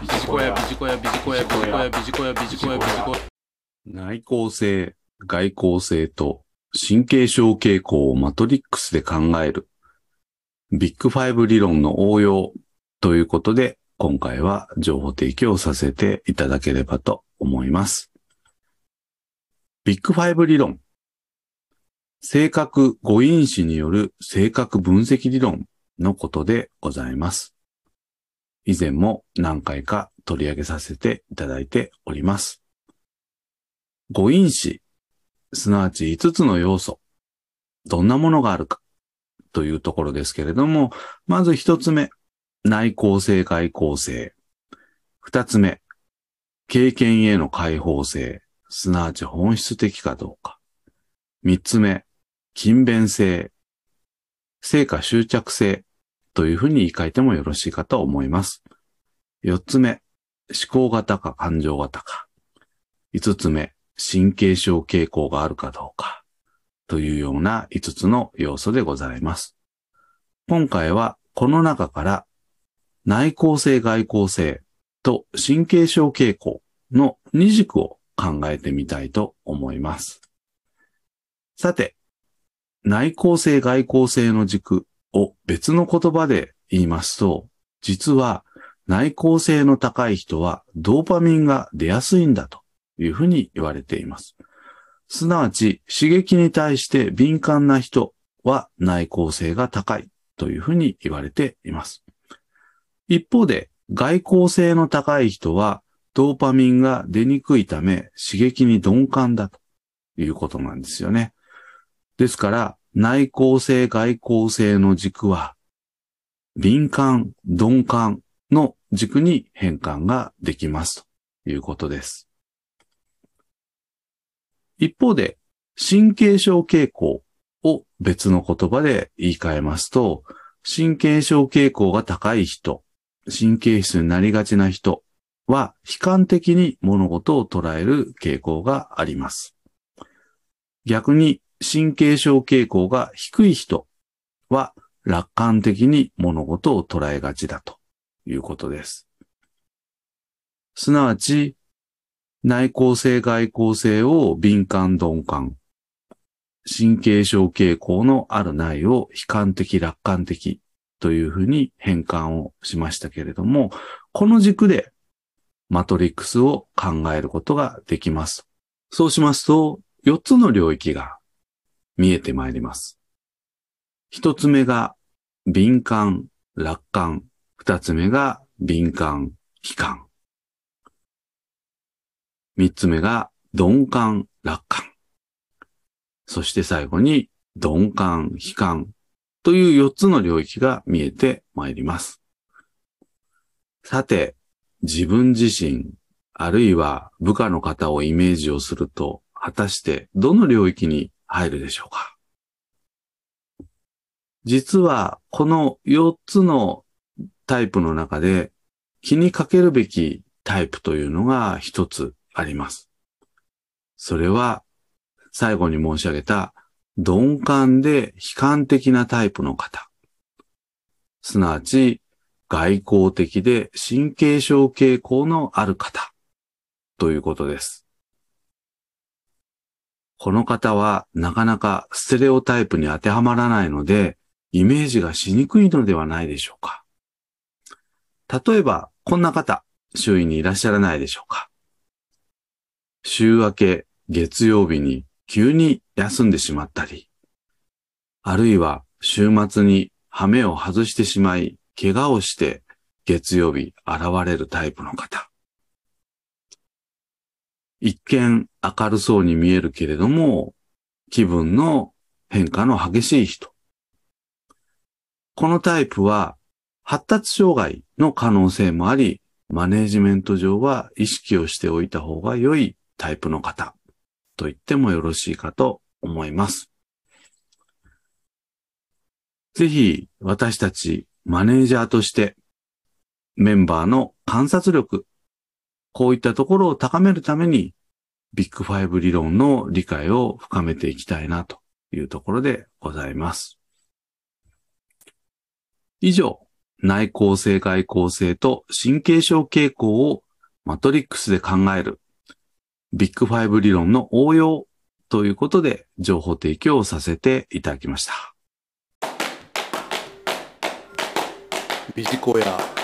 ビジコヤ、ビジコヤ、ビジコヤ、ビジコヤ、ビジコヤ、ビジコヤ、ビジコヤ。内向性、外向性と神経症傾向をマトリックスで考えるビッグファイブ理論の応用ということで今回は情報提供させていただければと思います。ビッグファイブ理論。性格5因子による性格分析理論のことでございます。以前も何回か取り上げさせていただいております。誤因子、すなわち5つの要素、どんなものがあるかというところですけれども、まず1つ目、内向性外向性。2つ目、経験への開放性、すなわち本質的かどうか。3つ目、勤勉性、成果執着性というふうに言い換えてもよろしいかと思います。4つ目、思考型か感情型か。5つ目、神経症傾向があるかどうか。というような5つの要素でございます。今回はこの中から内向性外向性と神経症傾向の2軸を考えてみたいと思います。さて、内向性外向性の軸を別の言葉で言いますと、実は内向性の高い人はドーパミンが出やすいんだというふうに言われています。すなわち刺激に対して敏感な人は内向性が高いというふうに言われています。一方で外向性の高い人はドーパミンが出にくいため刺激に鈍感だということなんですよね。ですから内向性外向性の軸は敏感、鈍感の軸に変換ができますということです。一方で、神経症傾向を別の言葉で言い換えますと、神経症傾向が高い人、神経質になりがちな人は悲観的に物事を捉える傾向があります。逆に神経症傾向が低い人は楽観的に物事を捉えがちだということです。すなわち、内向性外向性を敏感鈍感、神経症傾向のあるないを悲観的楽観的というふうに変換をしましたけれども、この軸でマトリックスを考えることができます。そうしますと、4つの領域が見えてまいります。1つ目が敏感、楽観。2つ目が敏感、悲観。3つ目が鈍感、楽観。そして最後に鈍感、悲観という4つの領域が見えてまいります。さて、自分自身、あるいは部下の方をイメージをすると、果たしてどの領域に入るでしょうか実はこの4つのタイプの中で気にかけるべきタイプというのが一つあります。それは最後に申し上げた鈍感で悲観的なタイプの方。すなわち外交的で神経症傾向のある方ということです。この方はなかなかステレオタイプに当てはまらないので、イメージがしにくいのではないでしょうか。例えば、こんな方、周囲にいらっしゃらないでしょうか。週明け月曜日に急に休んでしまったり、あるいは週末に羽目を外してしまい、怪我をして月曜日現れるタイプの方。一見明るそうに見えるけれども、気分の変化の激しい人。このタイプは発達障害の可能性もあり、マネージメント上は意識をしておいた方が良いタイプの方と言ってもよろしいかと思います。ぜひ私たちマネージャーとしてメンバーの観察力、こういったところを高めるためにビッグファイブ理論の理解を深めていきたいなというところでございます。以上、内向性外向性と神経症傾向をマトリックスで考えるビッグファイブ理論の応用ということで情報提供をさせていただきました。ビジコヤ